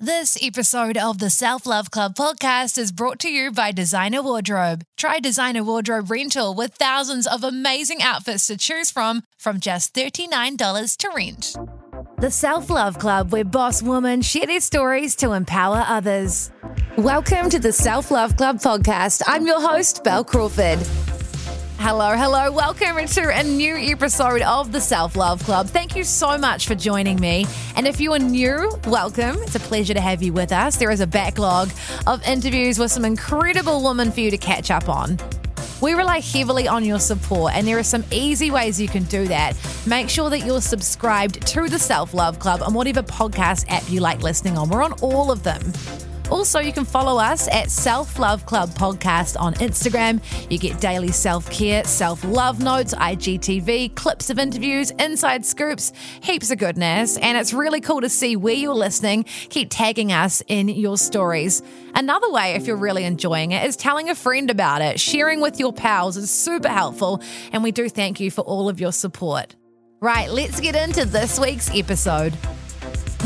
This episode of the Self Love Club podcast is brought to you by Designer Wardrobe. Try Designer Wardrobe rental with thousands of amazing outfits to choose from, from just $39 to rent. The Self Love Club, where boss women share their stories to empower others. Welcome to the Self Love Club podcast. I'm your host, Bel Crawford. Hello, hello. Welcome to a new episode of the Self Love Club. Thank you so much for joining me. And if you are new, welcome. It's a pleasure to have you with us. There is a backlog of interviews with some incredible women for you to catch up on. We rely heavily on your support, and there are some easy ways you can do that. Make sure that you're subscribed to the Self Love Club on whatever podcast app you like listening on. We're on all of them. Also, you can follow us at Self Love Club Podcast on Instagram. You get daily self care, self love notes, IGTV, clips of interviews, inside scoops, heaps of goodness. And it's really cool to see where you're listening. Keep tagging us in your stories. Another way, if you're really enjoying it, is telling a friend about it. Sharing with your pals is super helpful. And we do thank you for all of your support. Right, let's get into this week's episode.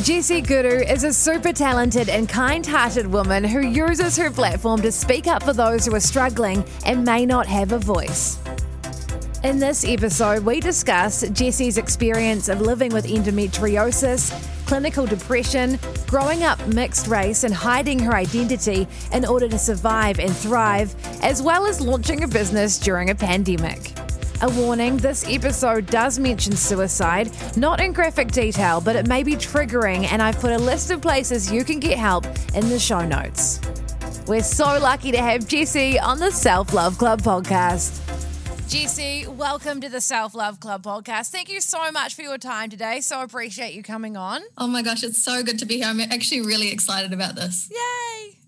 Jessie Guru is a super talented and kind hearted woman who uses her platform to speak up for those who are struggling and may not have a voice. In this episode, we discuss Jessie's experience of living with endometriosis, clinical depression, growing up mixed race, and hiding her identity in order to survive and thrive, as well as launching a business during a pandemic. A warning this episode does mention suicide, not in graphic detail, but it may be triggering, and I've put a list of places you can get help in the show notes. We're so lucky to have Jessie on the Self Love Club podcast. Jessie, welcome to the Self Love Club podcast. Thank you so much for your time today. So appreciate you coming on. Oh my gosh, it's so good to be here. I'm actually really excited about this. Yay!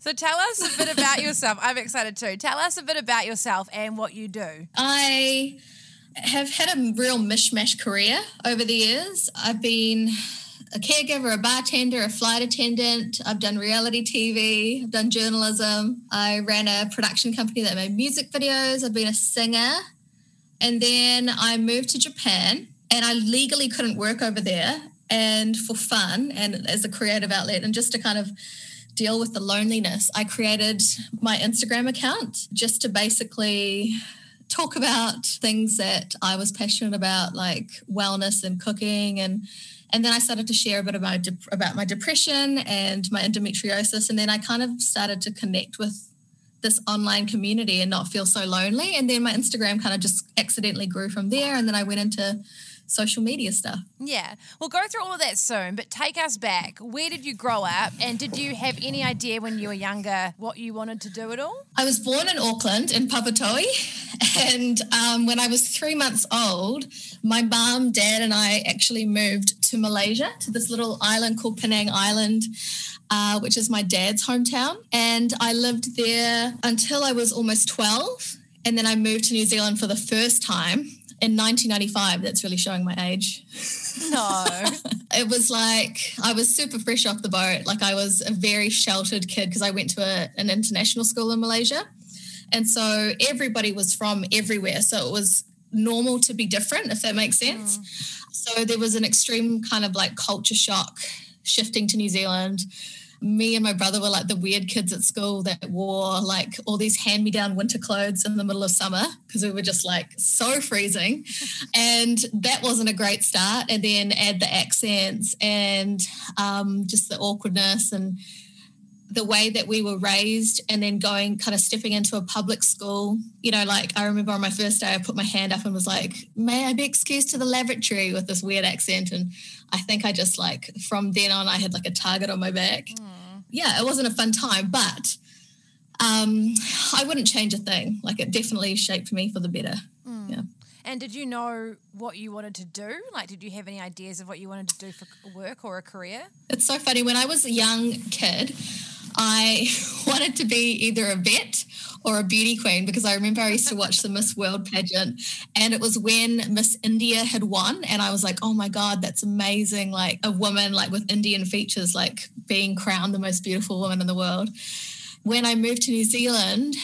So tell us a bit about yourself. I'm excited too. Tell us a bit about yourself and what you do. I have had a real mishmash career over the years. I've been a caregiver, a bartender, a flight attendant. I've done reality TV, I've done journalism. I ran a production company that made music videos. I've been a singer. And then I moved to Japan and I legally couldn't work over there. And for fun and as a creative outlet, and just to kind of deal with the loneliness, I created my Instagram account just to basically talk about things that I was passionate about, like wellness and cooking, and and then I started to share a bit about about my depression and my endometriosis, and then I kind of started to connect with this online community and not feel so lonely. And then my Instagram kind of just accidentally grew from there, and then I went into social media stuff. Yeah. We'll go through all of that soon, but take us back. Where did you grow up? And did you have any idea when you were younger what you wanted to do at all? I was born in Auckland, in Papatoetoe. And um, when I was three months old, my mom, dad, and I actually moved to Malaysia, to this little island called Penang Island. Uh, which is my dad's hometown. And I lived there until I was almost 12. And then I moved to New Zealand for the first time in 1995. That's really showing my age. No. it was like I was super fresh off the boat. Like I was a very sheltered kid because I went to a, an international school in Malaysia. And so everybody was from everywhere. So it was normal to be different, if that makes sense. Mm. So there was an extreme kind of like culture shock shifting to New Zealand me and my brother were like the weird kids at school that wore like all these hand me down winter clothes in the middle of summer because we were just like so freezing. and that wasn't a great start. And then add the accents and um, just the awkwardness and the way that we were raised and then going kind of stepping into a public school you know like i remember on my first day i put my hand up and was like may i be excused to the lavatory with this weird accent and i think i just like from then on i had like a target on my back mm. yeah it wasn't a fun time but um i wouldn't change a thing like it definitely shaped me for the better mm. yeah And did you know what you wanted to do? Like, did you have any ideas of what you wanted to do for work or a career? It's so funny. When I was a young kid, I wanted to be either a vet or a beauty queen because I remember I used to watch the Miss World pageant and it was when Miss India had won and I was like, "Oh my god, that's amazing. Like a woman like with Indian features like being crowned the most beautiful woman in the world." When I moved to New Zealand,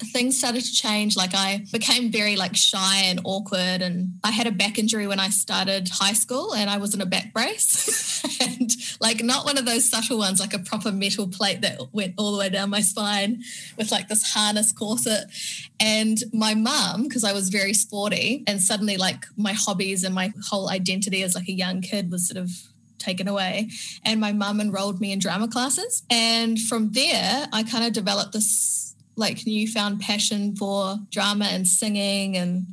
things started to change. Like I became very like shy and awkward, and I had a back injury when I started high school, and I was in a back brace, and like not one of those subtle ones, like a proper metal plate that went all the way down my spine with like this harness corset. And my mum, because I was very sporty, and suddenly like my hobbies and my whole identity as like a young kid was sort of taken away. And my mum enrolled me in drama classes. And from there, I kind of developed this like newfound passion for drama and singing and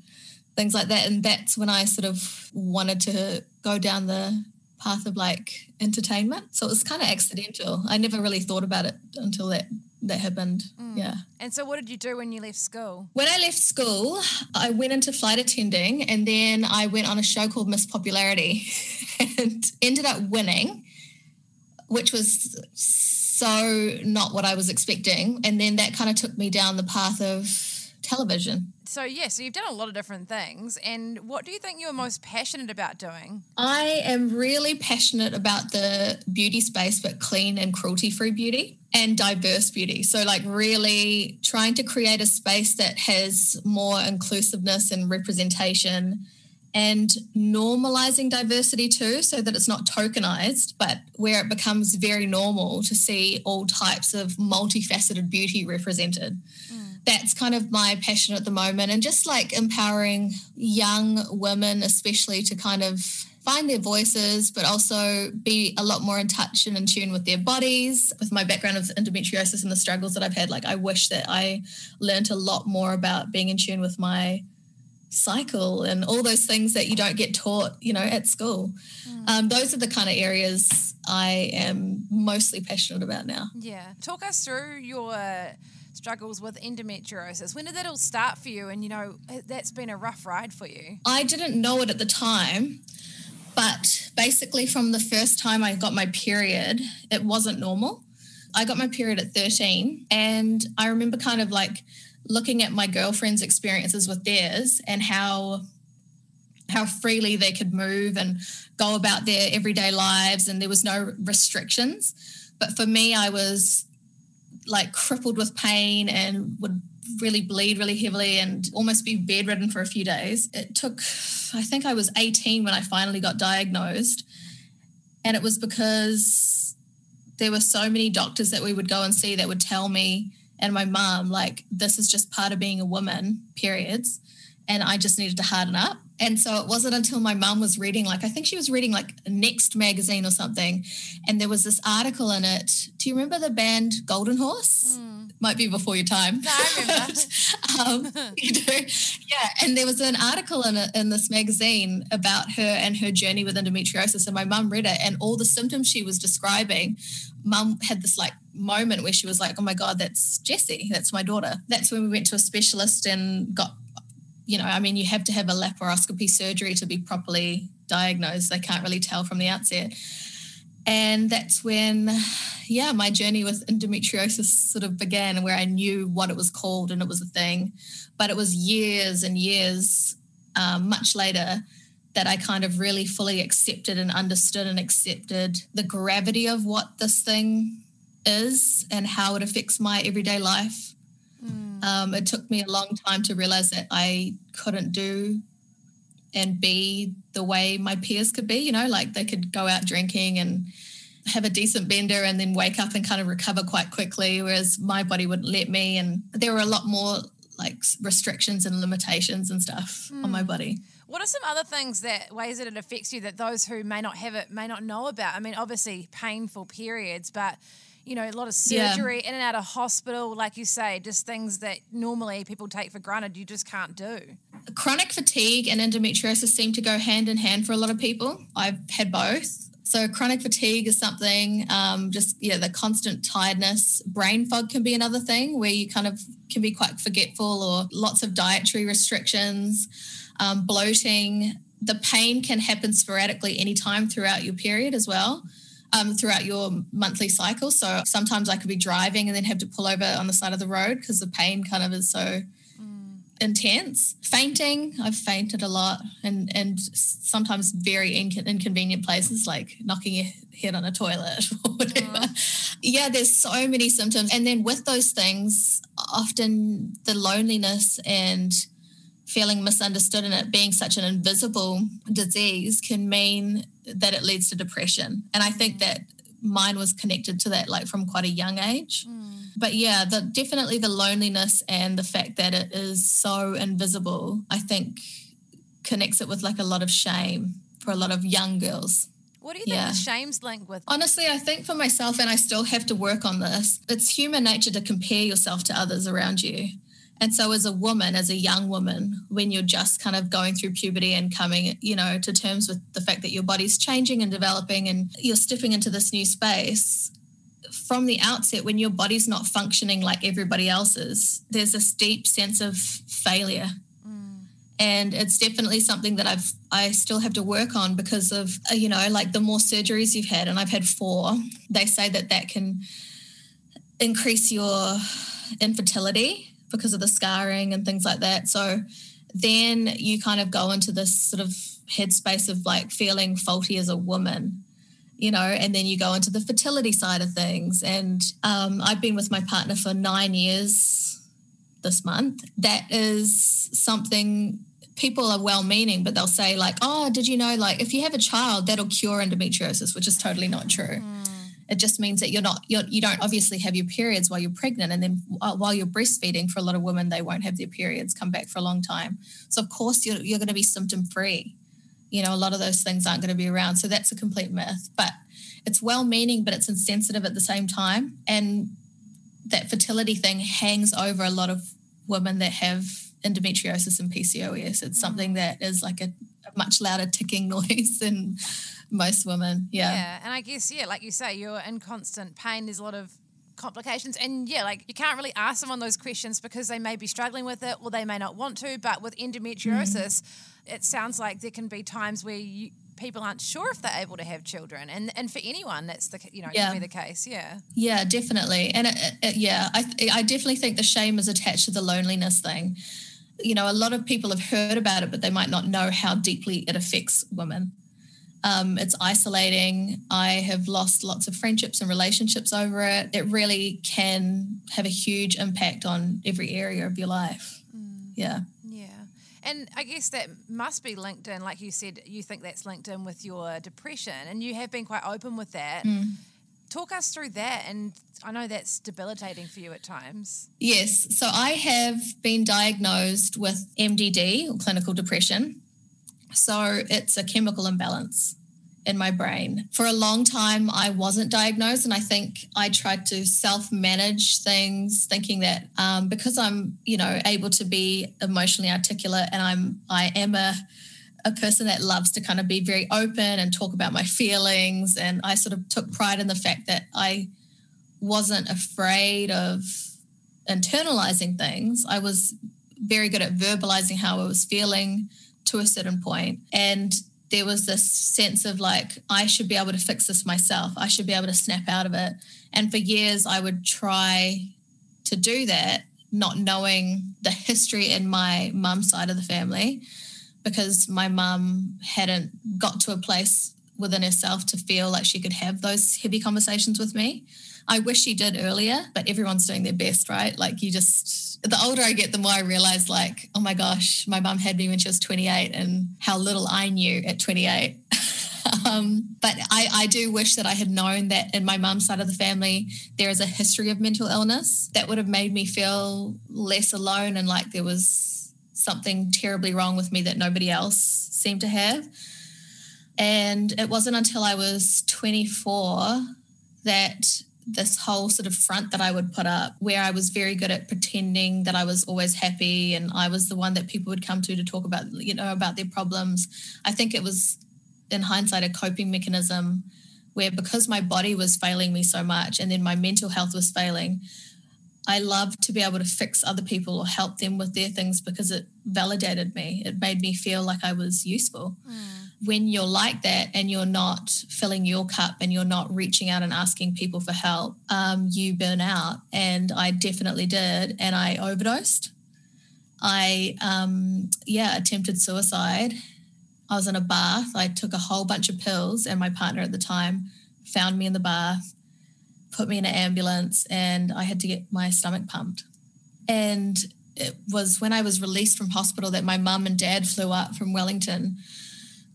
things like that. And that's when I sort of wanted to go down the path of like entertainment. So it was kind of accidental. I never really thought about it until that that happened. Mm. Yeah. And so what did you do when you left school? When I left school, I went into flight attending and then I went on a show called Miss Popularity and ended up winning, which was so not what I was expecting. And then that kind of took me down the path of television. So, yeah, so you've done a lot of different things. And what do you think you're most passionate about doing? I am really passionate about the beauty space, but clean and cruelty free beauty and diverse beauty. So, like, really trying to create a space that has more inclusiveness and representation and normalizing diversity too, so that it's not tokenized, but where it becomes very normal to see all types of multifaceted beauty represented. Mm. That's kind of my passion at the moment, and just like empowering young women, especially to kind of find their voices, but also be a lot more in touch and in tune with their bodies. With my background of endometriosis and the struggles that I've had, like I wish that I learned a lot more about being in tune with my cycle and all those things that you don't get taught, you know, at school. Mm. Um, those are the kind of areas I am mostly passionate about now. Yeah. Talk us through your struggles with endometriosis. When did that all start for you? And, you know, that's been a rough ride for you. I didn't know it at the time. But basically, from the first time I got my period, it wasn't normal. I got my period at 13, and I remember kind of like looking at my girlfriends' experiences with theirs and how how freely they could move and go about their everyday lives and there was no restrictions. But for me i was like crippled with pain and would really bleed really heavily and almost be bedridden for a few days. It took i think i was 18 when i finally got diagnosed. And it was because there were so many doctors that we would go and see that would tell me and my mom, like, this is just part of being a woman, periods. And I just needed to harden up. And so it wasn't until my mom was reading, like, I think she was reading like Next magazine or something. And there was this article in it. Do you remember the band Golden Horse? Mm. Might be before your time. No, I remember. um, you do? Yeah. And there was an article in, it, in this magazine about her and her journey with endometriosis. And my mum read it, and all the symptoms she was describing, mum had this like moment where she was like, oh my God, that's Jessie. That's my daughter. That's when we went to a specialist and got you know, I mean, you have to have a laparoscopy surgery to be properly diagnosed. They can't really tell from the outset. And that's when, yeah, my journey with endometriosis sort of began, where I knew what it was called and it was a thing. But it was years and years, um, much later, that I kind of really fully accepted and understood and accepted the gravity of what this thing is and how it affects my everyday life. Mm. Um, it took me a long time to realize that I couldn't do and be the way my peers could be, you know, like they could go out drinking and have a decent bender and then wake up and kind of recover quite quickly, whereas my body wouldn't let me. And there were a lot more like restrictions and limitations and stuff mm. on my hmm. body. What are some other things that ways that it affects you that those who may not have it may not know about? I mean, obviously painful periods, but you know, a lot of surgery yeah. in and out of hospital, like you say, just things that normally people take for granted, you just can't do. Chronic fatigue and endometriosis seem to go hand in hand for a lot of people. I've had both. So chronic fatigue is something, um, just yeah, the constant tiredness. Brain fog can be another thing where you kind of can be quite forgetful or lots of dietary restrictions. um, bloating. The pain can happen sporadically anytime throughout your period as well. Um, throughout your monthly cycle. So sometimes I could be driving and then have to pull over on the side of the road because the pain kind of is so intense. Fainting, I've fainted a lot, and and sometimes very inc- inconvenient places like knocking your head on a toilet or whatever. Yeah, there's so many symptoms, and then with those things, often the loneliness and feeling misunderstood and it being such an invisible disease can mean that it leads to depression. And I think that mine was connected to that like from quite a young age. Mm but yeah, the, definitely the loneliness and the fact that it is so invisible, I think connects it with like a lot of shame for a lot of young girls. What do you think yeah. the shame's linked with? Honestly, I think for myself, and I still have to work on this, it's human nature to compare yourself to others around you. And so, as a woman, as a young woman, when you're just kind of going through puberty and coming, you know, to terms with the fact that your body's changing and developing and you're stepping into this new space, from the outset, when your body's not functioning like everybody else's, there's this deep sense of failure. Mm. And it's definitely something that I've I still have to work on because of uh, you know like the more surgeries you've had, and I've had four. They say that that can increase your infertility because of the scarring and things like that. So then you kind of go into this sort of headspace of like feeling faulty as a woman you know, and then you go into the fertility side of things. And um, I've been with my partner for nine years this month. That is something people are well meaning, but they'll say, like, oh, did you know, like, if you have a child, that'll cure endometriosis, which is totally not true. Mm. It just means that you're not, you're, you don't obviously have your periods while you're pregnant. And then uh, while you're breastfeeding, for a lot of women, they won't have their periods come back for a long time. So, of course, you're, you're going to be symptom free you know, a lot of those things aren't going to be around. So that's a complete myth. But it's well meaning, but it's insensitive at the same time. And that fertility thing hangs over a lot of women that have endometriosis and PCOS. It's something mm. that is like a, a much louder ticking noise than most women. Yeah. Yeah. And I guess, yeah, like you say, you're in constant pain. There's a lot of complications. And yeah, like you can't really ask someone those questions because they may be struggling with it or they may not want to. But with endometriosis, mm. it sounds like there can be times where you, people aren't sure if they're able to have children and and for anyone that's the you know yeah. be the case yeah yeah definitely and it, it, yeah I, I definitely think the shame is attached to the loneliness thing you know a lot of people have heard about it but they might not know how deeply it affects women um, it's isolating. I have lost lots of friendships and relationships over it. It really can have a huge impact on every area of your life. Mm. Yeah. Yeah. And I guess that must be linked in, like you said, you think that's linked in with your depression, and you have been quite open with that. Mm. Talk us through that. And I know that's debilitating for you at times. Yes. So I have been diagnosed with MDD or clinical depression. So it's a chemical imbalance in my brain. For a long time, I wasn't diagnosed, and I think I tried to self manage things, thinking that um, because I'm, you know, able to be emotionally articulate and I'm, I am a, a person that loves to kind of be very open and talk about my feelings. And I sort of took pride in the fact that I wasn't afraid of internalizing things. I was very good at verbalizing how I was feeling to a certain. And there was this sense of like, I should be able to fix this myself. I should be able to snap out of it. And for years, I would try to do that, not knowing the history in my mum's side of the family, because my mum hadn't got to a place within herself to feel like she could have those heavy conversations with me. I wish she did earlier, but everyone's doing their best, right? Like you just, the older I get, the more I realize, like, oh my gosh, my mum had me when she was 28 and how little I knew at 28. um, but I, I do wish that I had known that in my mum's side of the family, there is a history of mental illness that would have made me feel less alone and like there was something terribly wrong with me that nobody else seemed to have. And it wasn't until I was 24 that this whole sort of front that I would put up where I was very good at pretending that I was always happy and I was the one that people would come to to talk about, you know, about their problems. I think it was in hindsight a coping mechanism where because my body was failing me so much and then my mental health was failing, I love to be able to fix other people or help them with their things because it validated me. It made me feel like I was useful. Mm. When you're like that and you're not filling your cup and you're not reaching out and asking people for help, um, you burn out. And I definitely did. And I overdosed. I, um, yeah, attempted suicide. I was in a bath. I took a whole bunch of pills, and my partner at the time found me in the bath, put me in an ambulance, and I had to get my stomach pumped. And it was when I was released from hospital that my mum and dad flew up from Wellington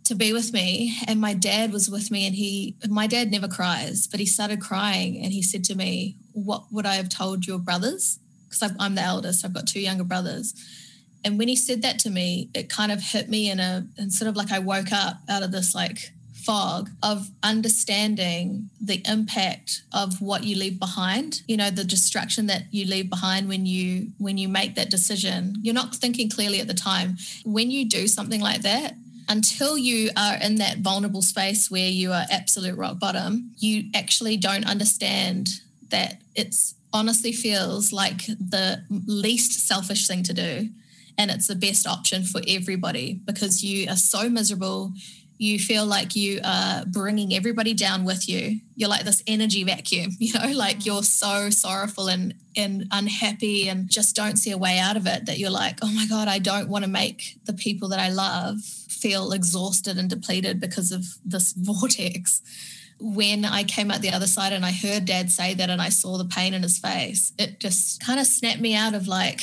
to be with me. And my dad was with me, and he, my dad never cries, but he started crying and he said to me, What would I have told your brothers? Because I'm the eldest, I've got two younger brothers. And when he said that to me, it kind of hit me in a, and sort of like I woke up out of this like fog of understanding the impact of what you leave behind. You know the destruction that you leave behind when you when you make that decision. You're not thinking clearly at the time. When you do something like that until you are in that vulnerable space where you are absolute rock bottom you actually don't understand that it's honestly feels like the least selfish thing to do and it's the best option for everybody because you are so miserable you feel like you are bringing everybody down with you you're like this energy vacuum you know like mm. you're so sorrowful and and unhappy and just don't see a way out of it that you're like oh my god i don't want to make the people that i love feel exhausted and depleted because of this vortex when I came out the other side and I heard dad say that and I saw the pain in his face, it just kind of snapped me out of like,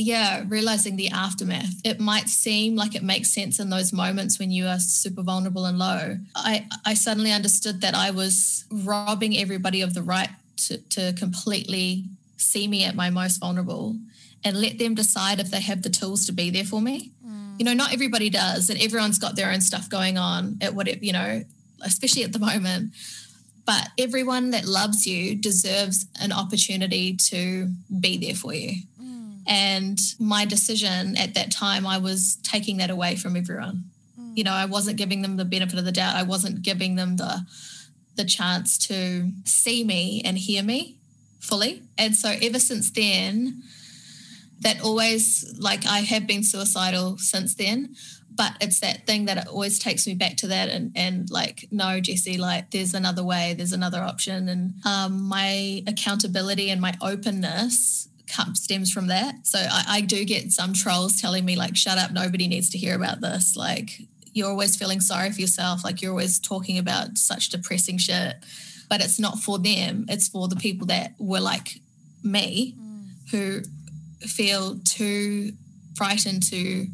yeah, realizing the aftermath. It might seem like it makes sense in those moments when you are super vulnerable and low. I, I suddenly understood that I was robbing everybody of the right to, to completely see me at my most vulnerable and let them decide if they have the tools to be there for me. Mm. You know, not everybody does, and everyone's got their own stuff going on at whatever, you know, especially at the moment. But everyone that loves you deserves an opportunity to be there for you. And my decision at that time, I was taking that away from everyone. Mm. You know, I wasn't giving them the benefit of the doubt. I wasn't giving them the the chance to see me and hear me fully. And so ever since then, that always like I have been suicidal since then. But it's that thing that it always takes me back to that and and like, no, Jessie like there's another way, there's another option. And um, my accountability and my openness stems from that. So I, I do get some trolls telling me like, "Shut up! Nobody needs to hear about this." Like you're always feeling sorry for yourself. Like you're always talking about such depressing shit. But it's not for them. It's for the people that were like me, mm. who feel too frightened to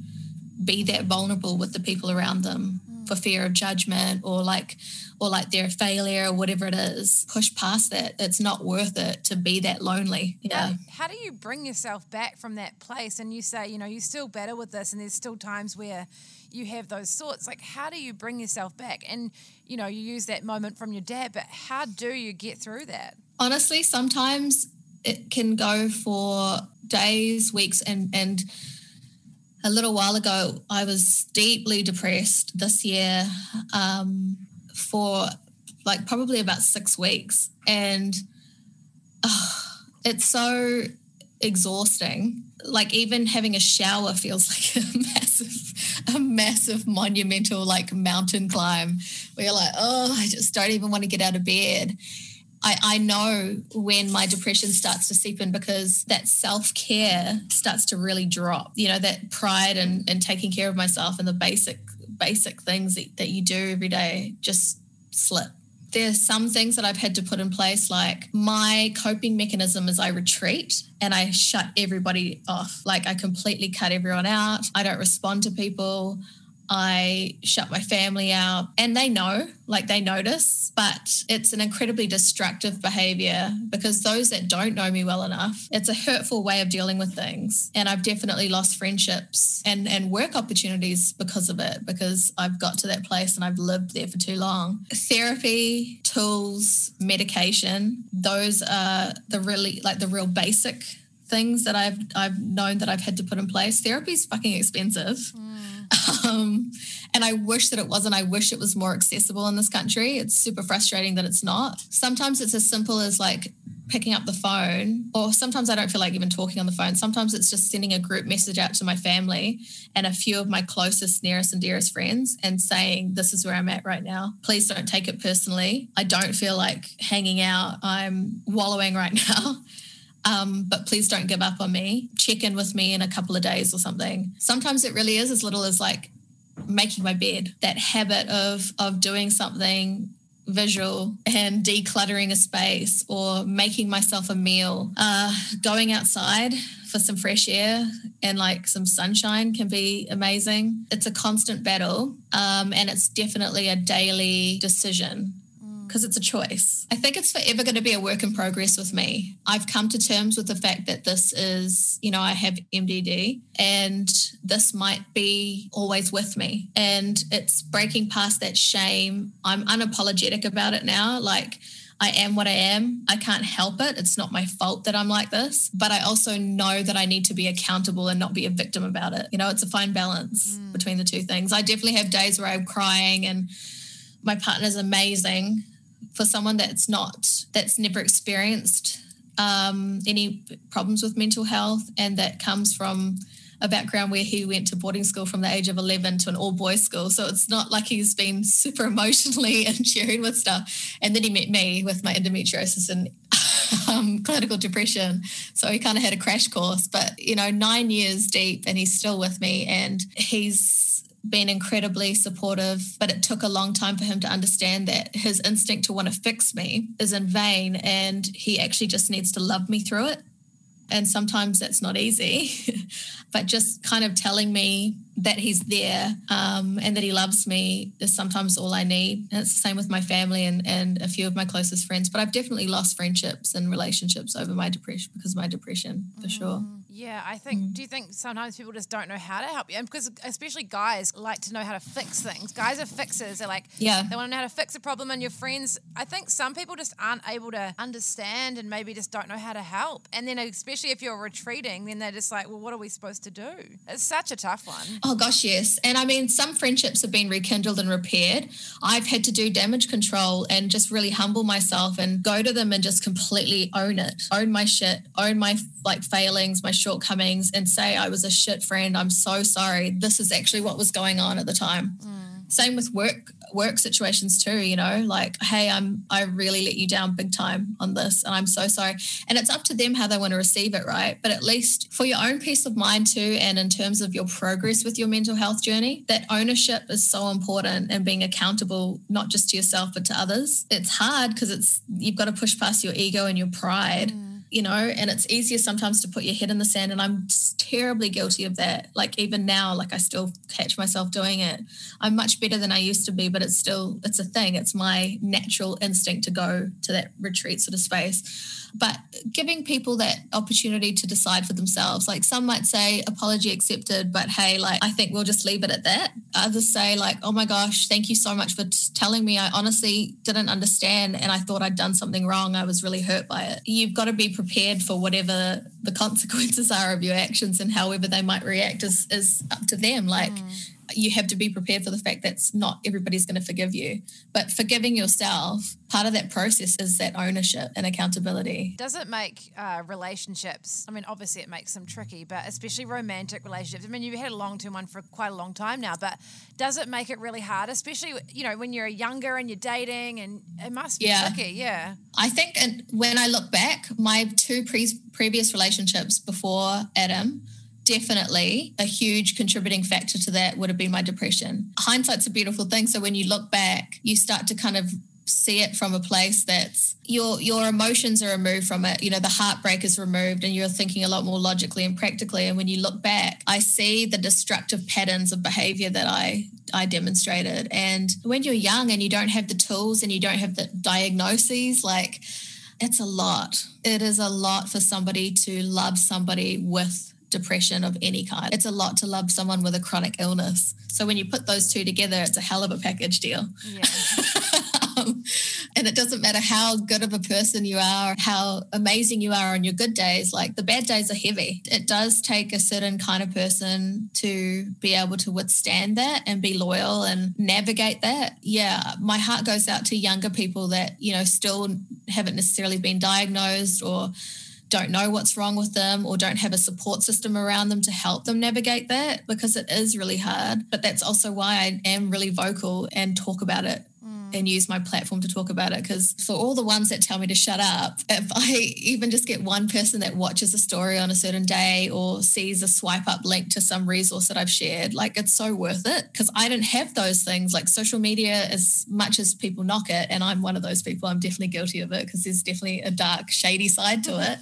be that vulnerable with the people around them. For fear of judgment or like or like they're a failure or whatever it is, push past that. It's not worth it to be that lonely. Yeah. How, how do you bring yourself back from that place? And you say, you know, you're still better with this, and there's still times where you have those thoughts. Like, how do you bring yourself back? And, you know, you use that moment from your dad, but how do you get through that? Honestly, sometimes it can go for days, weeks, and, and, a little while ago, I was deeply depressed this year. Um, for like probably about six weeks. And oh, it's so exhausting. Like even having a shower feels like a massive, a massive monumental like mountain climb where you're like, oh, I just don't even want to get out of bed. I, I know when my depression starts to seep in because that self care starts to really drop. You know, that pride and, and taking care of myself and the basic basic things that, that you do every day just slip. There's some things that I've had to put in place, like my coping mechanism is I retreat and I shut everybody off. Like I completely cut everyone out. I don't respond to people. I shut my family out and they know, like they notice, but it's an incredibly destructive behavior because those that don't know me well enough, it's a hurtful way of dealing with things. And I've definitely lost friendships and, and work opportunities because of it, because I've got to that place and I've lived there for too long. Therapy, tools, medication, those are the really like the real basic things that I've I've known that I've had to put in place. Therapy is fucking expensive. Mm Um, and I wish that it wasn't. I wish it was more accessible in this country. It's super frustrating that it's not. Sometimes it's as simple as like picking up the phone, or sometimes I don't feel like even talking on the phone. Sometimes it's just sending a group message out to my family and a few of my closest, nearest, and dearest friends and saying, This is where I'm at right now. Please don't take it personally. I don't feel like hanging out. I'm wallowing right now. Um, but please don't give up on me. Check in with me in a couple of days or something. Sometimes it really is as little as like making my bed. That habit of of doing something visual and decluttering a space or making myself a meal. Uh, going outside for some fresh air and like some sunshine can be amazing. It's a constant battle um, and it's definitely a daily decision because it's a choice. I think it's forever going to be a work in progress with me. I've come to terms with the fact that this is, you know, I have MDD and this might be always with me. And it's breaking past that shame. I'm unapologetic about it now. Like, I am what I am. I can't help it. It's not my fault that I'm like this. But I also know that I need to be accountable and not be a victim about it. You know, it's a fine balance mm. between the two things. I definitely have days where I'm crying and my partner's amazing for someone that's not that's never experienced um, any problems with mental health and that comes from a background where he went to boarding school from the age of 11 to an all boys school. So it's not like he's been super emotionally and sharing with stuff. And then he met me with my endometriosis and um, clinical depression. So he kind of had a crash course, but you know, nine years deep and he's still with me and he's been incredibly supportive, but it took a long time for him to understand that his instinct to want to fix me is in vain and he actually just needs to love me through it. And sometimes that's not easy, but just kind of telling me that he's there um, and that he loves me is sometimes all I need. And it's the same with my family and, and a few of my closest friends. But I've definitely lost friendships and relationships over my depression because of my depression, for mm. sure. Yeah, I think. Mm. Do you think sometimes people just don't know how to help you? And because especially guys like to know how to fix things. Guys are fixers. They're like, yeah, they want to know how to fix a problem. And your friends, I think some people just aren't able to understand and maybe just don't know how to help. And then especially if you're retreating, then they're just like, well, what are we supposed to do? It's such a tough one. Oh gosh, yes. And I mean, some friendships have been rekindled and repaired. I've had to do damage control and just really humble myself and go to them and just completely own it, own my shit, own my like failings, my shortcomings and say I was a shit friend. I'm so sorry. This is actually what was going on at the time. Mm. Same with work work situations too, you know, like, hey, I'm I really let you down big time on this and I'm so sorry. And it's up to them how they want to receive it, right? But at least for your own peace of mind too, and in terms of your progress with your mental health journey, that ownership is so important and being accountable, not just to yourself, but to others. It's hard because it's you've got to push past your ego and your pride. Mm you know, and it's easier sometimes to put your head in the sand. And I'm terribly guilty of that. Like even now, like I still catch myself doing it. I'm much better than I used to be, but it's still, it's a thing. It's my natural instinct to go to that retreat sort of space but giving people that opportunity to decide for themselves. Like some might say, apology accepted, but hey, like I think we'll just leave it at that. Others say, like, oh my gosh, thank you so much for t- telling me. I honestly didn't understand and I thought I'd done something wrong. I was really hurt by it. You've got to be prepared for whatever the consequences are of your actions and however they might react is, is up to them. Like, mm you have to be prepared for the fact that not everybody's going to forgive you. But forgiving yourself, part of that process is that ownership and accountability. Does it make uh, relationships? I mean, obviously it makes them tricky, but especially romantic relationships. I mean, you've had a long term one for quite a long time now, but does it make it really hard, especially you know when you're younger and you're dating, and it must be yeah. tricky. Yeah, I think when I look back, my two pre- previous relationships before Adam definitely a huge contributing factor to that would have been my depression. Hindsight's a beautiful thing. So when you look back, you start to kind of see it from a place that's your your emotions are removed from it you know the heartbreak is removed and you're thinking a lot more logically and practically and when you look back i see the destructive patterns of behavior that i i demonstrated and when you're young and you don't have the tools and you don't have the diagnoses like it's a lot it is a lot for somebody to love somebody with depression of any kind. It's a lot to love someone with a chronic illness. So when you put those two together, it's a hell of a package deal. Yeah. um, And it doesn't matter how good of a person you are, how amazing you are on your good days, like the bad days are heavy. It does take a certain kind of person to be able to withstand that and be loyal and navigate that. Yeah, my heart goes out to younger people that, you know, still haven't necessarily been diagnosed or don't know what's wrong with them or don't have a support system around them to help them navigate that because it is really hard. But that's also why I am really vocal and talk about it and use my platform to talk about it. Because for all the ones that tell me to shut up, if I even just get one person that watches a story on a certain day or sees a swipe up link to some resource that I've shared, like it's so worth it. Because I didn't have those things like social media, as much as people knock it, and I'm one of those people, I'm definitely guilty of it because there's definitely a dark, shady side to it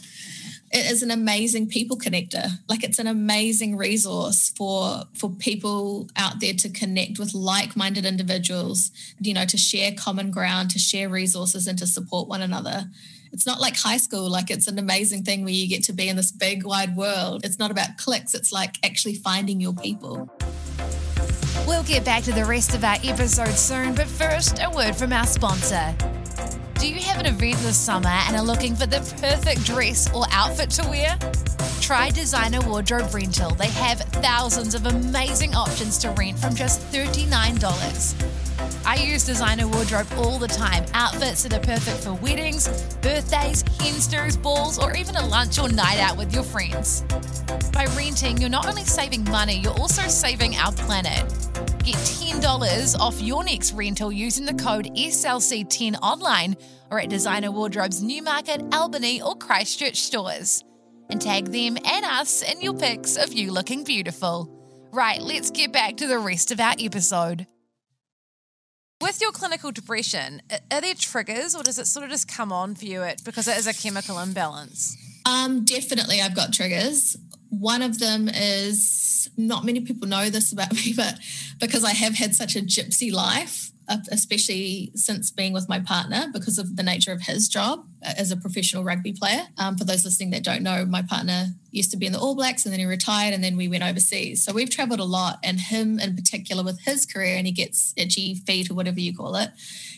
it is an amazing people connector. Like it's an amazing resource for for people out there to connect with like-minded individuals you know to share common ground to share resources and to support one another. It's not like high school. Like it's an amazing thing where you get to be in this big wide world. It's not about clicks. It's like actually finding your people. We'll get back to the rest of our episode soon, but first, a word from our sponsor. Do you have an event this summer and are looking for the perfect dress or outfit to wear? Try Designer Wardrobe Rental. They have thousands of amazing options to rent from just $39. I use Designer Wardrobe all the time. Outfits that are perfect for weddings, birthdays, hensters, balls, or even a lunch or night out with your friends. By renting, you're not only saving money, you're also saving our planet. Get $10 off your next rental using the code SLC10 online or at Designer Wardrobe's Newmarket, Albany, or Christchurch stores. And tag them and us in your pics of you looking beautiful. Right, let's get back to the rest of our episode. With your clinical depression, are there triggers or does it sort of just come on for you it, because it is a chemical imbalance? Um, definitely, I've got triggers. One of them is not many people know this about me, but because I have had such a gypsy life, especially since being with my partner because of the nature of his job as a professional rugby player. Um, for those listening that don't know, my partner used to be in the All Blacks and then he retired and then we went overseas. So we've traveled a lot, and him in particular with his career, and he gets itchy feet or whatever you call it.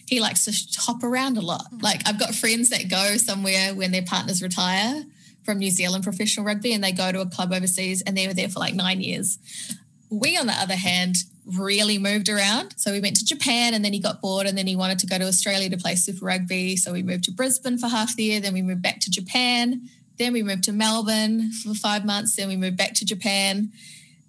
He likes to hop around a lot. Like I've got friends that go somewhere when their partners retire from New Zealand professional rugby and they go to a club overseas and they were there for like nine years. We, on the other hand, really moved around. So we went to Japan and then he got bored and then he wanted to go to Australia to play Super Rugby. So we moved to Brisbane for half the year. Then we moved back to Japan. Then we moved to Melbourne for five months. Then we moved back to Japan.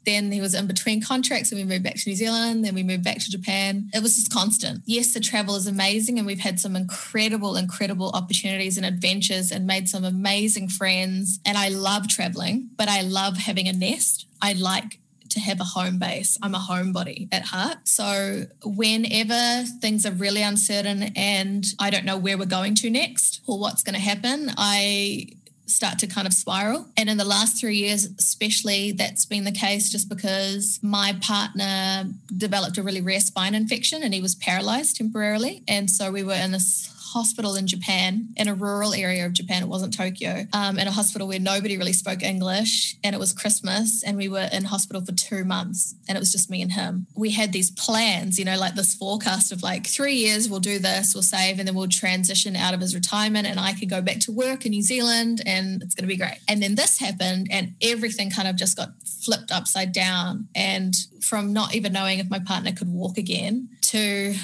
Then he was in between contracts and we moved back to New Zealand. Then we moved back to Japan. It was just constant. Yes, the travel is amazing and we've had some incredible, incredible opportunities and adventures and made some amazing friends. And I love traveling, but I love having a nest. I like to have a home base. I'm a homebody at heart. So whenever things are really uncertain and I don't know where we're going to next or what's going to happen, I start to kind of spiral. And in the last three years, especially, that's been the case just because my partner developed a really rare spine infection and he was paralyzed temporarily. And so we were in this hospital in Japan, in a rural area of Japan. It wasn't Tokyo, um, in a hospital where nobody really spoke English. And it was Christmas, and we were in hospital for two months, and it was just me and him. We had these plans, you know, like this forecast of like three years, we'll do this, we'll save, and then we'll transition out of his retirement, and I could go back to work in New Zealand, and it's going to be great. And then this happened, and everything kind of just got flipped upside down. And from not even knowing if my partner could walk again to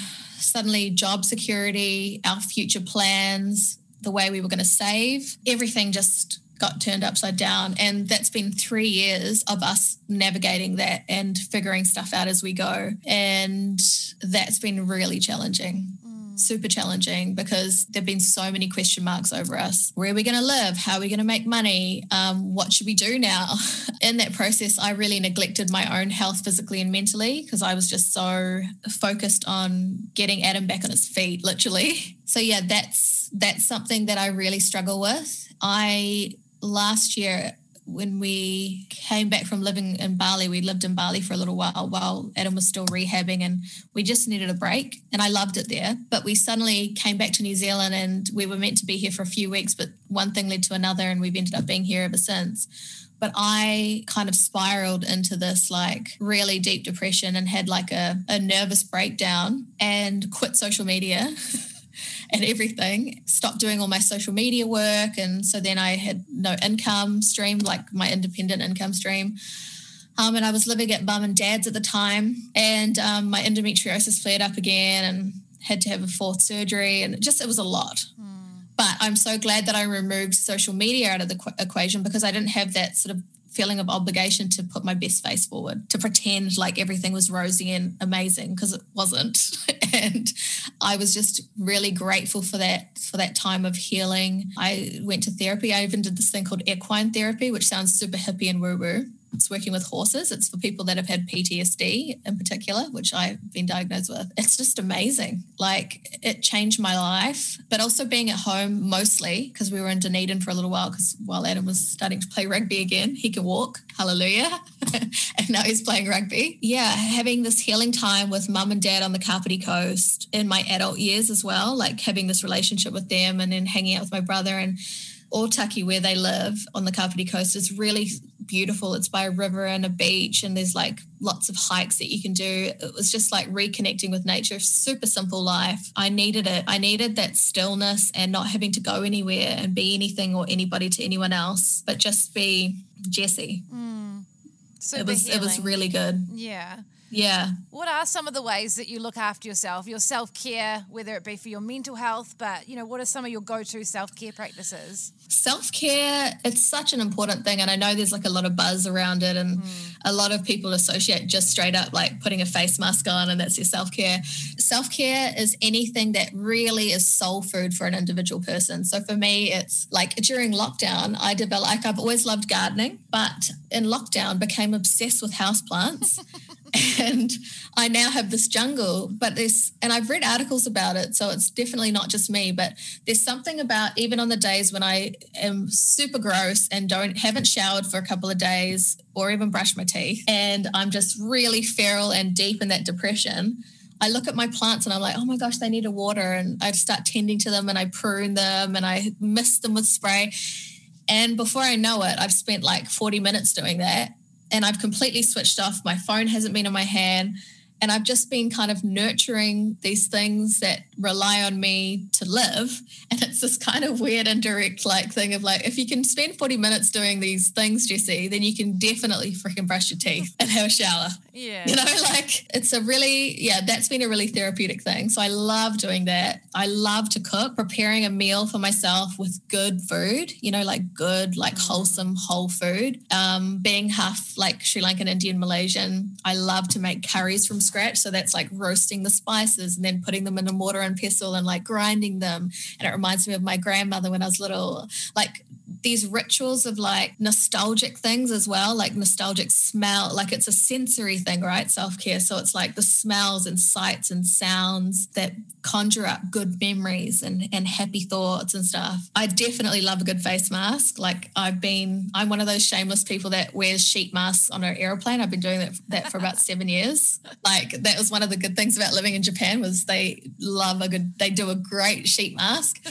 suddenly job security, our future plans, the way we were going to save, everything just got turned upside down. And that's been three years of us navigating that and figuring stuff out as we go. And that's been really challenging super challenging because there have been so many question marks over us. Where are we going to live? How are we going to make money? Um, what should we do now? In that process, I really neglected my own health physically and mentally because I was just so focused on getting Adam back on his feet, literally. So yeah, that's that's something that I really struggle with. I last year when we came back from living in Bali, we lived in Bali for a little while while Adam was still rehabbing and we just needed a break. And I loved it there. But we suddenly came back to New Zealand and we were meant to be here for a few weeks, but one thing led to another and we've ended up being here ever since. But I kind of spiraled into this like really deep depression and had like a, a nervous breakdown and quit social media. and everything. Stopped doing all my social media work. And so then I had no income stream, like my independent income stream. Um, and I was living at mum and dad's at the time. And um, my endometriosis flared up again and had to have a fourth surgery. And just, it was a lot. Mm. But I'm so glad that I removed social media out of the qu- equation because I didn't have that sort of feeling of obligation to put my best face forward, to pretend like everything was rosy and amazing because it wasn't. and I was just really grateful for that for that time of healing. I went to therapy. I even did this thing called equine therapy, which sounds super hippie and woo woo. It's working with horses. It's for people that have had PTSD in particular, which I've been diagnosed with. It's just amazing. Like it changed my life, but also being at home mostly because we were in Dunedin for a little while because while Adam was starting to play rugby again, he can walk. Hallelujah. and now he's playing rugby. Yeah, having this healing time with mum and dad on the Kapiti Coast in my adult years as well, like having this relationship with them and then hanging out with my brother and Otaki, where they live on the Kapiti Coast, is really beautiful. It's by a river and a beach, and there's like lots of hikes that you can do. It was just like reconnecting with nature, super simple life. I needed it. I needed that stillness and not having to go anywhere and be anything or anybody to anyone else, but just be Jessie. Mm, it was healing. it was really good. Yeah. Yeah. What are some of the ways that you look after yourself, your self care, whether it be for your mental health, but you know, what are some of your go to self care practices? Self care, it's such an important thing. And I know there's like a lot of buzz around it, and mm. a lot of people associate just straight up like putting a face mask on and that's your self care. Self care is anything that really is soul food for an individual person. So for me, it's like during lockdown, I developed, like, I've always loved gardening, but in lockdown, became obsessed with houseplants. and I now have this jungle. But this, and I've read articles about it, so it's definitely not just me. But there's something about even on the days when I am super gross and don't haven't showered for a couple of days or even brushed my teeth, and I'm just really feral and deep in that depression. I look at my plants and I'm like, oh my gosh, they need a water. And I start tending to them and I prune them and I mist them with spray. And before I know it, I've spent like 40 minutes doing that and I've completely switched off. My phone hasn't been in my hand. And I've just been kind of nurturing these things that rely on me to live. And it's this kind of weird indirect like thing of like, if you can spend 40 minutes doing these things, Jessie, then you can definitely freaking brush your teeth and have a shower. Yeah. You know, like it's a really, yeah, that's been a really therapeutic thing. So I love doing that. I love to cook, preparing a meal for myself with good food, you know, like good, like mm. wholesome, whole food. Um, being half like Sri Lankan, Indian, Malaysian, I love to make curries from scratch. So that's like roasting the spices and then putting them in a mortar and pestle and like grinding them. And it reminds me of my grandmother when I was little. Like these rituals of like nostalgic things as well, like nostalgic smell, like it's a sensory thing, right? Self care. So it's like the smells and sights and sounds that conjure up good memories and, and happy thoughts and stuff. I definitely love a good face mask. Like I've been, I'm one of those shameless people that wears sheet masks on an airplane. I've been doing that, that for about seven years. Like that was one of the good things about living in Japan was they love a good, they do a great sheet mask.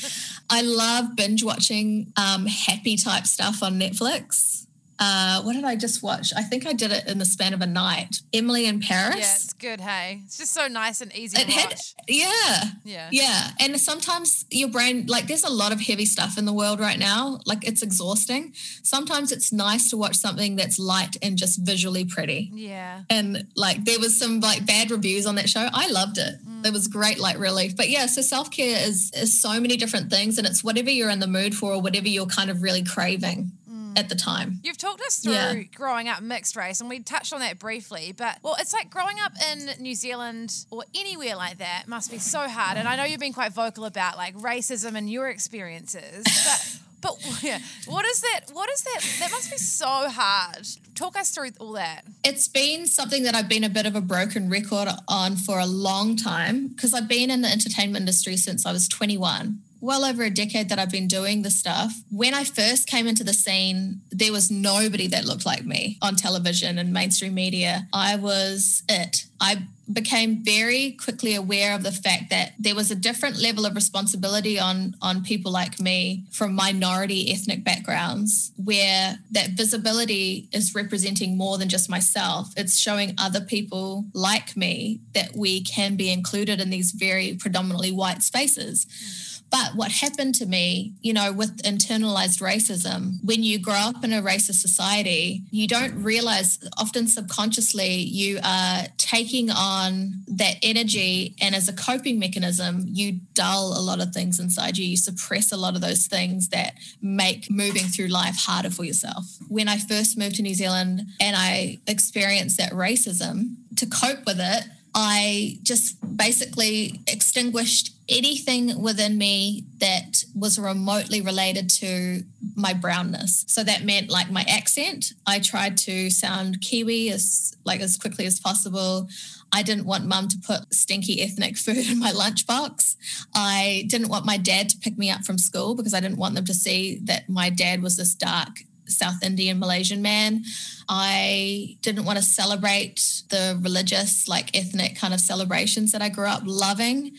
I love binge watching um, type stuff on Netflix. Uh, what did I just watch? I think I did it in the span of a night. Emily in Paris. Yeah, it's good. Hey, it's just so nice and easy it to had, watch. Yeah, yeah, yeah. And sometimes your brain, like, there's a lot of heavy stuff in the world right now. Like, it's exhausting. Sometimes it's nice to watch something that's light and just visually pretty. Yeah. And like, there was some like bad reviews on that show. I loved it. Mm. It was great like relief. But yeah, so self care is is so many different things, and it's whatever you're in the mood for or whatever you're kind of really craving Mm. at the time. You've talked us through yeah. growing up mixed race, and we touched on that briefly. But well, it's like growing up in New Zealand or anywhere like that must be so hard. And I know you've been quite vocal about like racism and your experiences, but. But yeah, what is that? What is that? That must be so hard. Talk us through all that. It's been something that I've been a bit of a broken record on for a long time because I've been in the entertainment industry since I was 21 well over a decade that I've been doing the stuff. When I first came into the scene, there was nobody that looked like me on television and mainstream media. I was it. I became very quickly aware of the fact that there was a different level of responsibility on on people like me from minority ethnic backgrounds where that visibility is representing more than just myself it's showing other people like me that we can be included in these very predominantly white spaces mm but what happened to me, you know, with internalized racism, when you grow up in a racist society, you don't realize, often subconsciously, you are taking on that energy. And as a coping mechanism, you dull a lot of things inside you. You suppress a lot of those things that make moving through life harder for yourself. When I first moved to New Zealand and I experienced that racism, to cope with it, I just basically extinguished anything within me that was remotely related to my brownness. So that meant like my accent. I tried to sound Kiwi as like as quickly as possible. I didn't want mum to put stinky ethnic food in my lunchbox. I didn't want my dad to pick me up from school because I didn't want them to see that my dad was this dark South Indian Malaysian man. I didn't want to celebrate the religious, like ethnic kind of celebrations that I grew up loving.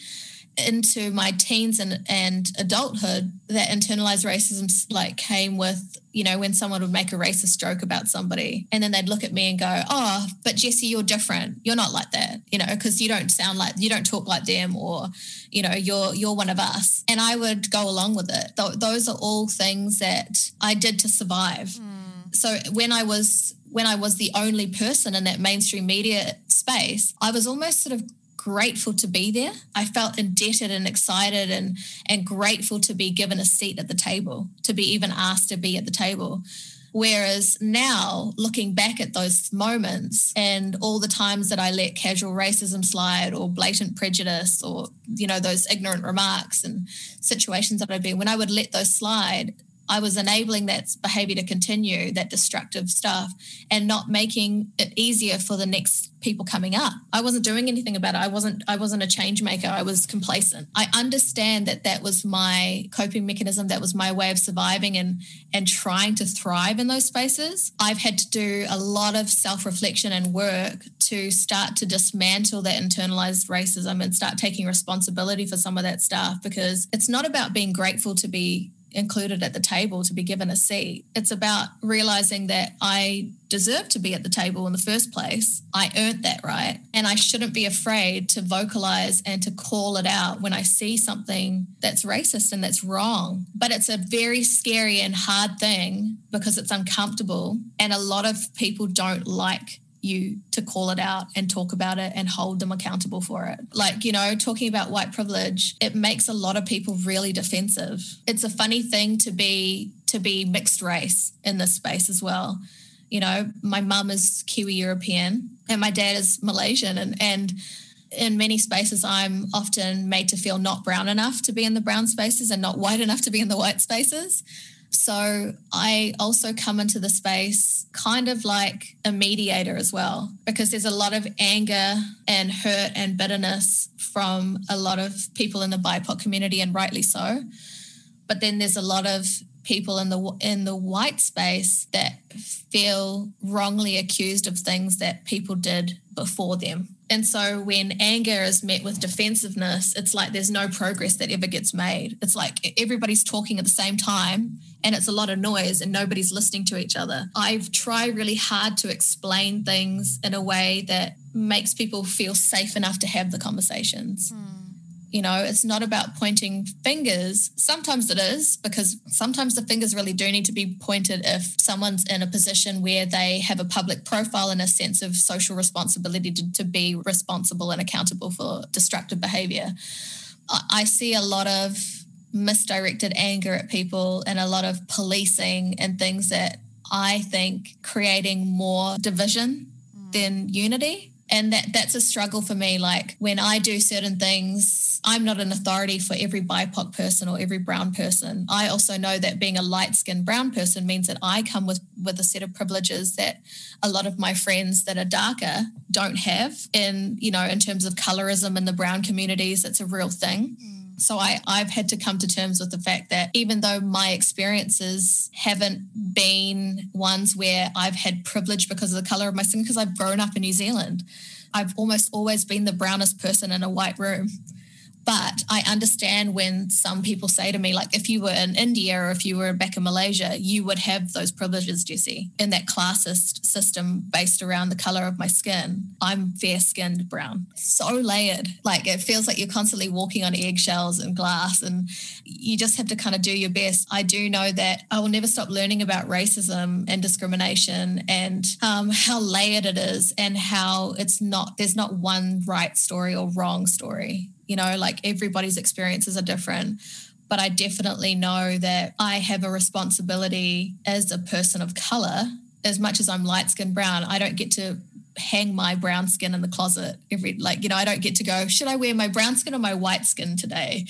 Into my teens and, and adulthood, that internalized racism like came with, you know, when someone would make a racist joke about somebody and then they'd look at me and go, Oh, but Jessie you're different. You're not like that, you know, because you don't sound like you don't talk like them or, you know, you're you're one of us. And I would go along with it. Th- those are all things that I did to survive. Mm so when I was when I was the only person in that mainstream media space, I was almost sort of grateful to be there. I felt indebted and excited and and grateful to be given a seat at the table, to be even asked to be at the table. Whereas now, looking back at those moments and all the times that I let casual racism slide or blatant prejudice or, you know, those ignorant remarks and situations that I've been, when I would let those slide, I was enabling that behavior to continue, that destructive stuff, and not making it easier for the next people coming up. I wasn't doing anything about it. I wasn't I wasn't a change maker. I was complacent. I understand that that was my coping mechanism, that was my way of surviving and and trying to thrive in those spaces. I've had to do a lot of self-reflection and work to start to dismantle that internalized racism and start taking responsibility for some of that stuff because it's not about being grateful to be included at the table to be given a seat. It's about realizing that I deserve to be at the table in the first place. I earned that right. And I shouldn't be afraid to vocalize and to call it out when I see something that's racist and that's wrong. But it's a very scary and hard thing because it's uncomfortable. And a lot of people don't like you to call it out and talk about it and hold them accountable for it. Like, you know, talking about white privilege, it makes a lot of people really defensive. It's a funny thing to be to be mixed race in this space as well. You know, my mum is Kiwi European and my dad is Malaysian and and in many spaces I'm often made to feel not brown enough to be in the brown spaces and not white enough to be in the white spaces. So I also come into the space kind of like a mediator as well, because there's a lot of anger and hurt and bitterness from a lot of people in the BIPOC community, and rightly so. But then there's a lot of people in the in the white space that feel wrongly accused of things that people did before them. And so when anger is met with defensiveness, it's like there's no progress that ever gets made. It's like everybody's talking at the same time and it's a lot of noise and nobody's listening to each other. I've tried really hard to explain things in a way that makes people feel safe enough to have the conversations. Mm. You know, it's not about pointing fingers. Sometimes it is because sometimes the fingers really do need to be pointed if someone's in a position where they have a public profile and a sense of social responsibility to, to be responsible and accountable for destructive behavior. I see a lot of misdirected anger at people and a lot of policing and things that I think creating more division mm. than unity and that that's a struggle for me. Like when i do certain things i'm not an authority for every bipoc person or every brown person. I also know that being a light skinned brown person means that i come with with a set of privileges that a lot of my friends that are darker don't have in you know in terms of colorism in the brown communities. It's a real thing. mm So I, I've had to come to terms with the fact that even though my experiences haven't been ones where I've had privilege because of the color of my skin, because I've grown up in New Zealand, I've almost always been the brownest person in a white room. But I understand when some people say to me, like, if you were in India or if you were back in Malaysia, you would have those privileges, Jessie, in that classist system based around the color of my skin. I'm fair skinned brown, so layered. Like, it feels like you're constantly walking on eggshells and glass, and you just have to kind of do your best. I do know that I will never stop learning about racism and discrimination and um, how layered it is, and how it's not, there's not one right story or wrong story you know, like everybody's experiences are different. But I definitely know that I have a responsibility as a person of color, as much as I'm light skinned brown, I don't get to hang my brown skin in the closet every like you know i don't get to go should i wear my brown skin or my white skin today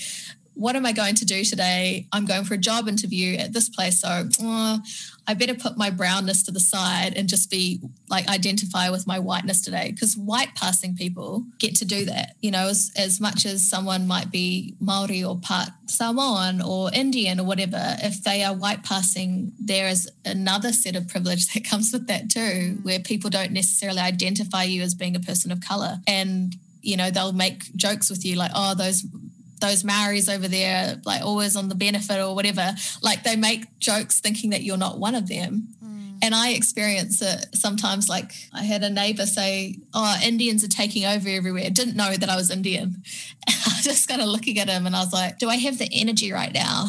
what am I going to do today? I'm going for a job interview at this place. So uh, I better put my brownness to the side and just be like identify with my whiteness today. Because white passing people get to do that. You know, as, as much as someone might be Maori or part Samoan or Indian or whatever, if they are white passing, there is another set of privilege that comes with that too, where people don't necessarily identify you as being a person of color. And you know they'll make jokes with you like oh those those Maoris over there, like always on the benefit or whatever, like they make jokes thinking that you're not one of them. Mm. And I experience it sometimes. Like I had a neighbor say, "Oh, Indians are taking over everywhere." Didn't know that I was Indian. I was just kind of looking at him, and I was like, "Do I have the energy right now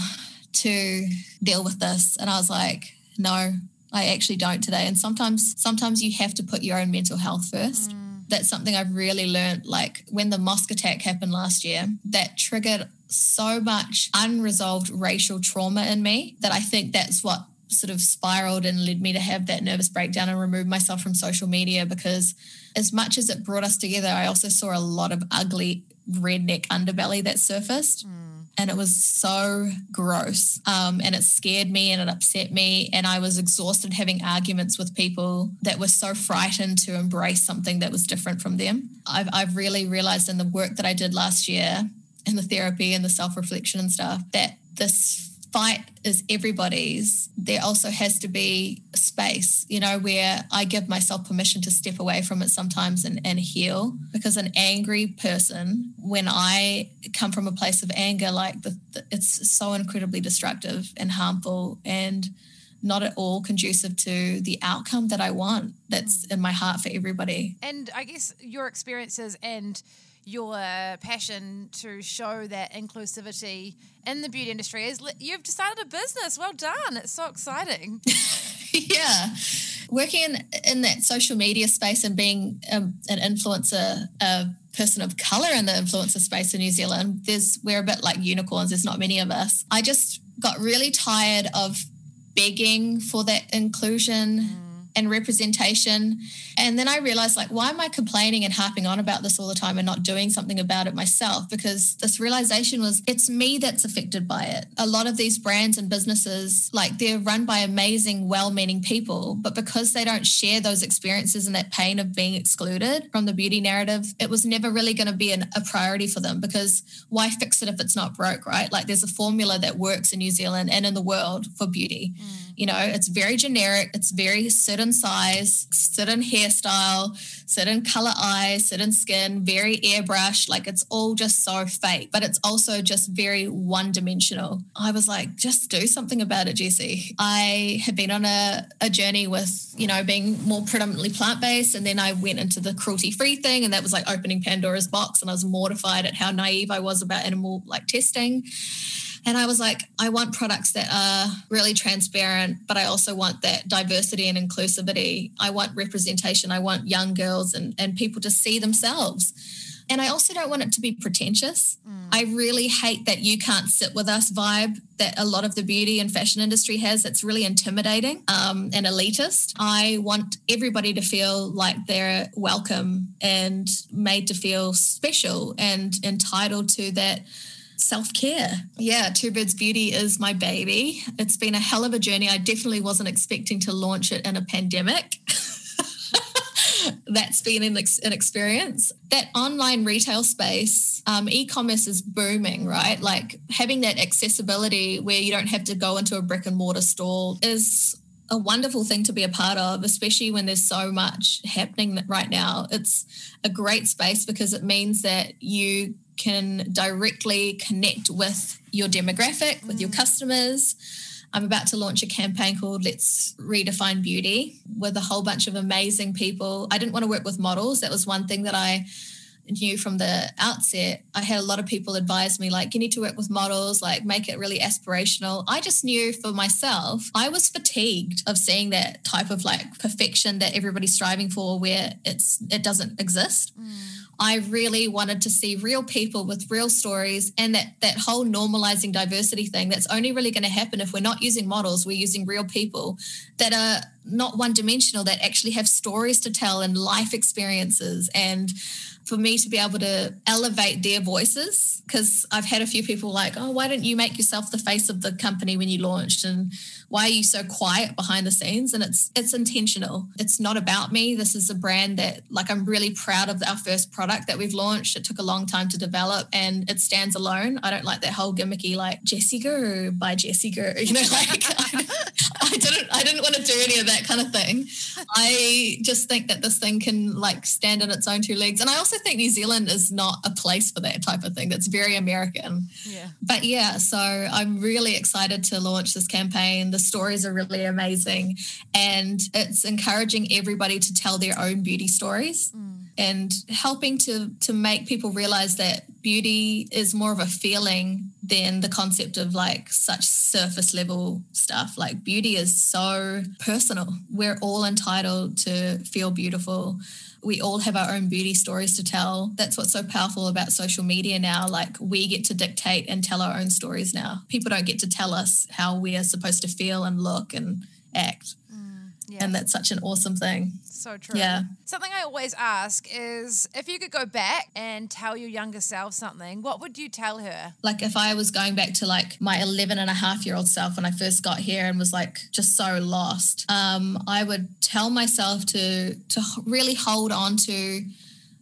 to deal with this?" And I was like, "No, I actually don't today." And sometimes, sometimes you have to put your own mental health first. Mm that's something I've really learned. Like when the mosque attack happened last year, that triggered so much unresolved racial trauma in me that I think that's what sort of spiraled and led me to have that nervous breakdown and remove myself from social media because as much as it brought us together, I also saw a lot of ugly redneck underbelly that surfaced. Mm and it was so gross. Um, and it scared me and it upset me. And I was exhausted having arguments with people that were so frightened to embrace something that was different from them. I've, I've really realized in the work that I did last year in the therapy and the self reflection and stuff that this fight is everybody's, there also has to be space, you know, where I give myself permission to step away from it sometimes and, and heal. Because an angry person, when I come from a place of anger, like the, the, it's so incredibly destructive and harmful and not at all conducive to the outcome that I want that's mm. in my heart for everybody. And I guess your experiences and your passion to show that inclusivity in the beauty industry is you've started a business. Well done. It's so exciting. yeah. Working in, in that social media space and being um, an influencer, a person of color in the influencer space in New Zealand, there's we're a bit like unicorns. There's not many of us. I just got really tired of begging for that inclusion. Mm and representation. And then I realized, like, why am I complaining and harping on about this all the time and not doing something about it myself? Because this realization was it's me that's affected by it. A lot of these brands and businesses, like, they're run by amazing, well meaning people, but because they don't share those experiences and that pain of being excluded from the beauty narrative, it was never really going to be an, a priority for them because why fix it if it's not broke, right? Like, there's a formula that works in New Zealand and in the world for beauty. Mm. You know, it's very generic, it's very certain size, certain hairstyle, certain color eyes, certain skin, very airbrush. Like it's all just so fake, but it's also just very one dimensional. I was like, just do something about it, Jessie. I had been on a, a journey with, you know, being more predominantly plant based. And then I went into the cruelty free thing. And that was like opening Pandora's box. And I was mortified at how naive I was about animal like testing. And I was like, I want products that are really transparent, but I also want that diversity and inclusivity. I want representation. I want young girls and, and people to see themselves. And I also don't want it to be pretentious. Mm. I really hate that you can't sit with us vibe that a lot of the beauty and fashion industry has. That's really intimidating um, and elitist. I want everybody to feel like they're welcome and made to feel special and entitled to that self care. Yeah, Two Birds Beauty is my baby. It's been a hell of a journey. I definitely wasn't expecting to launch it in a pandemic. that's been an, ex- an experience. That online retail space, um, e-commerce is booming, right? Like having that accessibility where you don't have to go into a brick and mortar store is a wonderful thing to be a part of, especially when there's so much happening right now. It's a great space because it means that you can directly connect with your demographic, with your mm. customers. I'm about to launch a campaign called Let's Redefine Beauty with a whole bunch of amazing people. I didn't want to work with models. That was one thing that I knew from the outset. I had a lot of people advise me, like, you need to work with models, like, make it really aspirational. I just knew for myself, I was fatigued of seeing that type of like perfection that everybody's striving for where it's it doesn't exist. Mm. I really wanted to see real people with real stories and that that whole normalizing diversity thing that's only really going to happen if we're not using models, we're using real people that are not one dimensional that actually have stories to tell and life experiences and for me to be able to elevate their voices because I've had a few people like, oh, why don't you make yourself the face of the company when you launched? And why are you so quiet behind the scenes? And it's it's intentional. It's not about me. This is a brand that like I'm really proud of our first product that we've launched. It took a long time to develop and it stands alone. I don't like that whole gimmicky like Jessie Guru by Jessie Guru. You know, like I, I didn't I didn't want to do any of that kind of thing. I just think that this thing can like stand on its own two legs. And I also think New Zealand is not a place for that type of thing. That's very American. Yeah. But yeah, so I'm really excited to launch this campaign. The stories are really amazing. And it's encouraging everybody to tell their own beauty stories. Mm and helping to to make people realize that beauty is more of a feeling than the concept of like such surface level stuff. Like beauty is so personal. We're all entitled to feel beautiful. We all have our own beauty stories to tell. That's what's so powerful about social media now. Like we get to dictate and tell our own stories now. People don't get to tell us how we are supposed to feel and look and act. Mm, yeah. and that's such an awesome thing so true. Yeah. Something I always ask is if you could go back and tell your younger self something, what would you tell her? Like if I was going back to like my 11 and a half year old self when I first got here and was like just so lost, um, I would tell myself to to really hold on to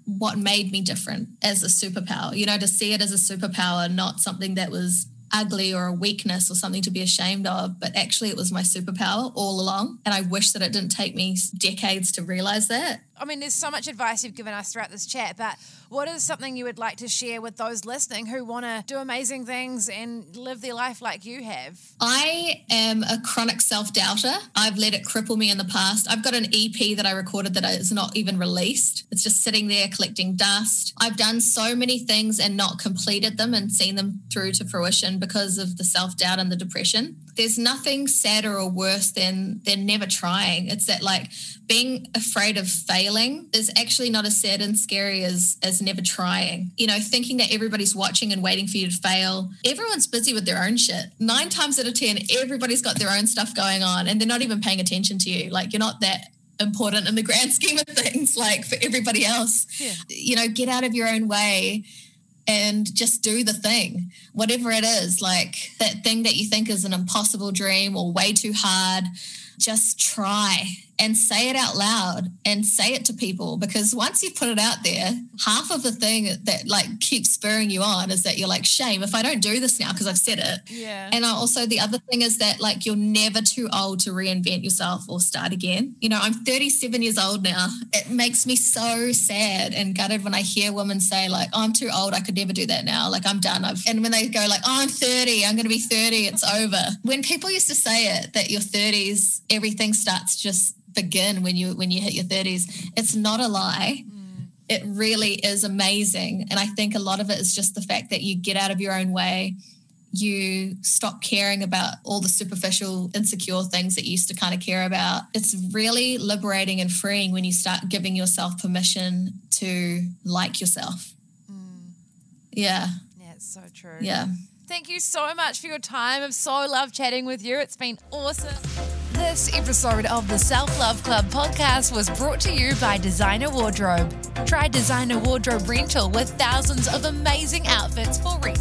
what made me different as a superpower, you know, to see it as a superpower, not something that was ugly or a weakness or something to be ashamed of, but actually it was my superpower all along. And I wish that it didn't take me decades to realize that. I mean, there's so much advice you've given us throughout this chat, but what is something you would like to share with those listening who want to do amazing things and live their life like you have? I am a chronic self doubter. I've let it cripple me in the past. I've got an EP that I recorded that is not even released, it's just sitting there collecting dust. I've done so many things and not completed them and seen them through to fruition because of the self doubt and the depression there's nothing sadder or worse than than never trying. It's that like being afraid of failing is actually not as sad and scary as as never trying. You know, thinking that everybody's watching and waiting for you to fail. Everyone's busy with their own shit. Nine times out of ten, everybody's got their own stuff going on, and they're not even paying attention to you. Like you're not that important in the grand scheme of things like for everybody else yeah. you know get out of your own way and just do the thing, whatever it is, like that thing that you think is an impossible dream or way too hard. Just try and say it out loud and say it to people because once you put it out there, half of the thing that like keeps spurring you on is that you're like, shame if I don't do this now because I've said it. Yeah. And I also the other thing is that like you're never too old to reinvent yourself or start again. You know, I'm 37 years old now. It makes me so sad and gutted when I hear women say like, oh, I'm too old. I could never do that now. Like I'm done. I've, and when they go like, oh, I'm 30, I'm going to be 30. It's over. When people used to say it that your 30s, everything starts just begin when you when you hit your 30s it's not a lie mm. it really is amazing and i think a lot of it is just the fact that you get out of your own way you stop caring about all the superficial insecure things that you used to kind of care about it's really liberating and freeing when you start giving yourself permission to like yourself mm. yeah yeah it's so true yeah Thank you so much for your time. I've so loved chatting with you. It's been awesome. This episode of the Self Love Club podcast was brought to you by Designer Wardrobe. Try Designer Wardrobe Rental with thousands of amazing outfits for rent.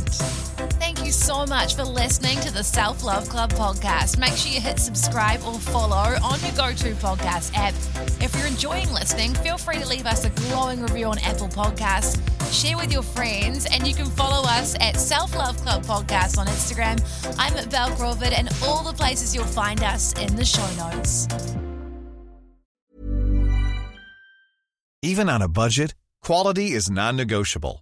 Thank so much for listening to the Self Love Club podcast. Make sure you hit subscribe or follow on your go to podcast app. If you're enjoying listening, feel free to leave us a glowing review on Apple Podcasts, share with your friends, and you can follow us at Self Love Club Podcast on Instagram. I'm at Bel Crawford, and all the places you'll find us in the show notes. Even on a budget, quality is non-negotiable.